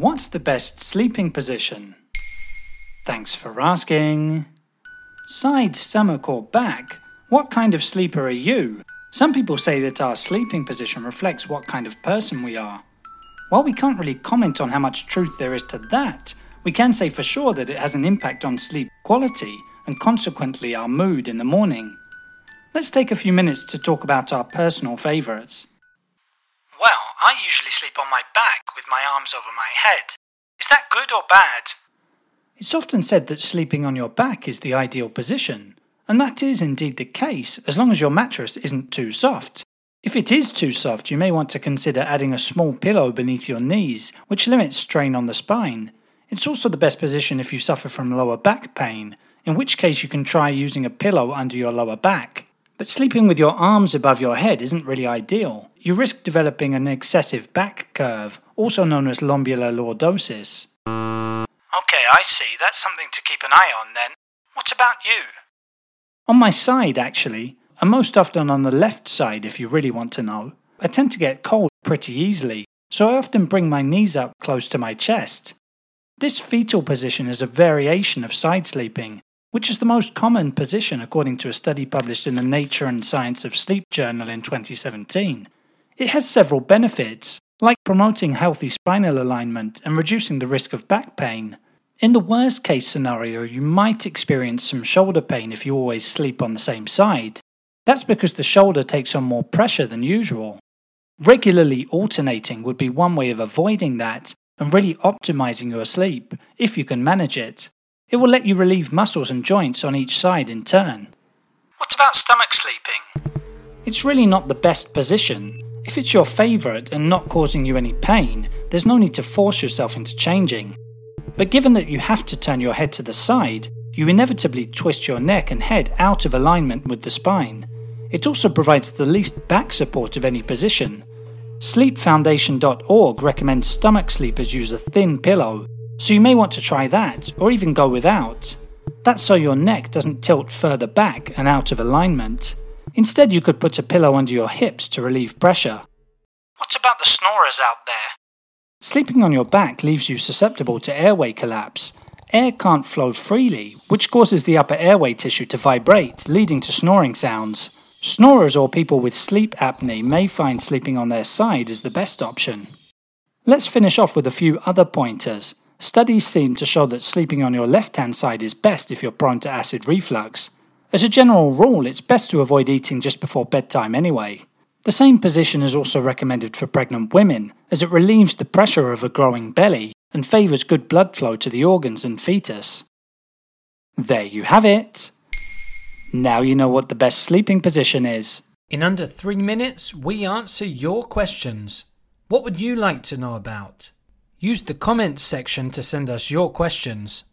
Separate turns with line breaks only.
What's the best sleeping position? Thanks for asking. Side, stomach, or back? What kind of sleeper are you? Some people say that our sleeping position reflects what kind of person we are. While we can't really comment on how much truth there is to that, we can say for sure that it has an impact on sleep quality and consequently our mood in the morning. Let's take a few minutes to talk about our personal favourites. Well, I usually sleep on my back with my arms over my head. Is that good or bad? It's often said that sleeping on your back is the ideal position, and that is indeed the case as long as your mattress isn't too soft. If it is too soft, you may want to consider adding a small pillow beneath your knees, which limits strain on the spine. It's also the best position if you suffer from lower back pain, in which case you can try using a pillow under your lower back. But sleeping with your arms above your head isn't really ideal. You risk developing an excessive back curve, also known as lumbar lordosis. Okay, I see. That's something to keep an eye on then. What about you? On my side, actually, and most often on the left side if you really want to know, I tend to get cold pretty easily, so I often bring my knees up close to my chest. This fetal position is a variation of side sleeping, which is the most common position according to a study published in the Nature and Science of Sleep journal in 2017. It has several benefits, like promoting healthy spinal alignment and reducing the risk of back pain. In the worst case scenario, you might experience some shoulder pain if you always sleep on the same side. That's because the shoulder takes on more pressure than usual. Regularly alternating would be one way of avoiding that and really optimizing your sleep, if you can manage it. It will let you relieve muscles and joints on each side in turn. What about stomach sleeping? It's really not the best position. If it's your favourite and not causing you any pain, there's no need to force yourself into changing. But given that you have to turn your head to the side, you inevitably twist your neck and head out of alignment with the spine. It also provides the least back support of any position, SleepFoundation.org recommends stomach sleepers use a thin pillow, so you may want to try that, or even go without. That's so your neck doesn't tilt further back and out of alignment. Instead, you could put a pillow under your hips to relieve pressure. What about the snorers out there? Sleeping on your back leaves you susceptible to airway collapse. Air can't flow freely, which causes the upper airway tissue to vibrate, leading to snoring sounds. Snorers or people with sleep apnea may find sleeping on their side is the best option. Let's finish off with a few other pointers. Studies seem to show that sleeping on your left hand side is best if you're prone to acid reflux. As a general rule, it's best to avoid eating just before bedtime anyway. The same position is also recommended for pregnant women, as it relieves the pressure of a growing belly and favours good blood flow to the organs and fetus. There you have it. Now you know what the best sleeping position is. In under three minutes, we answer your questions. What would you like to know about? Use the comments section to send us your questions.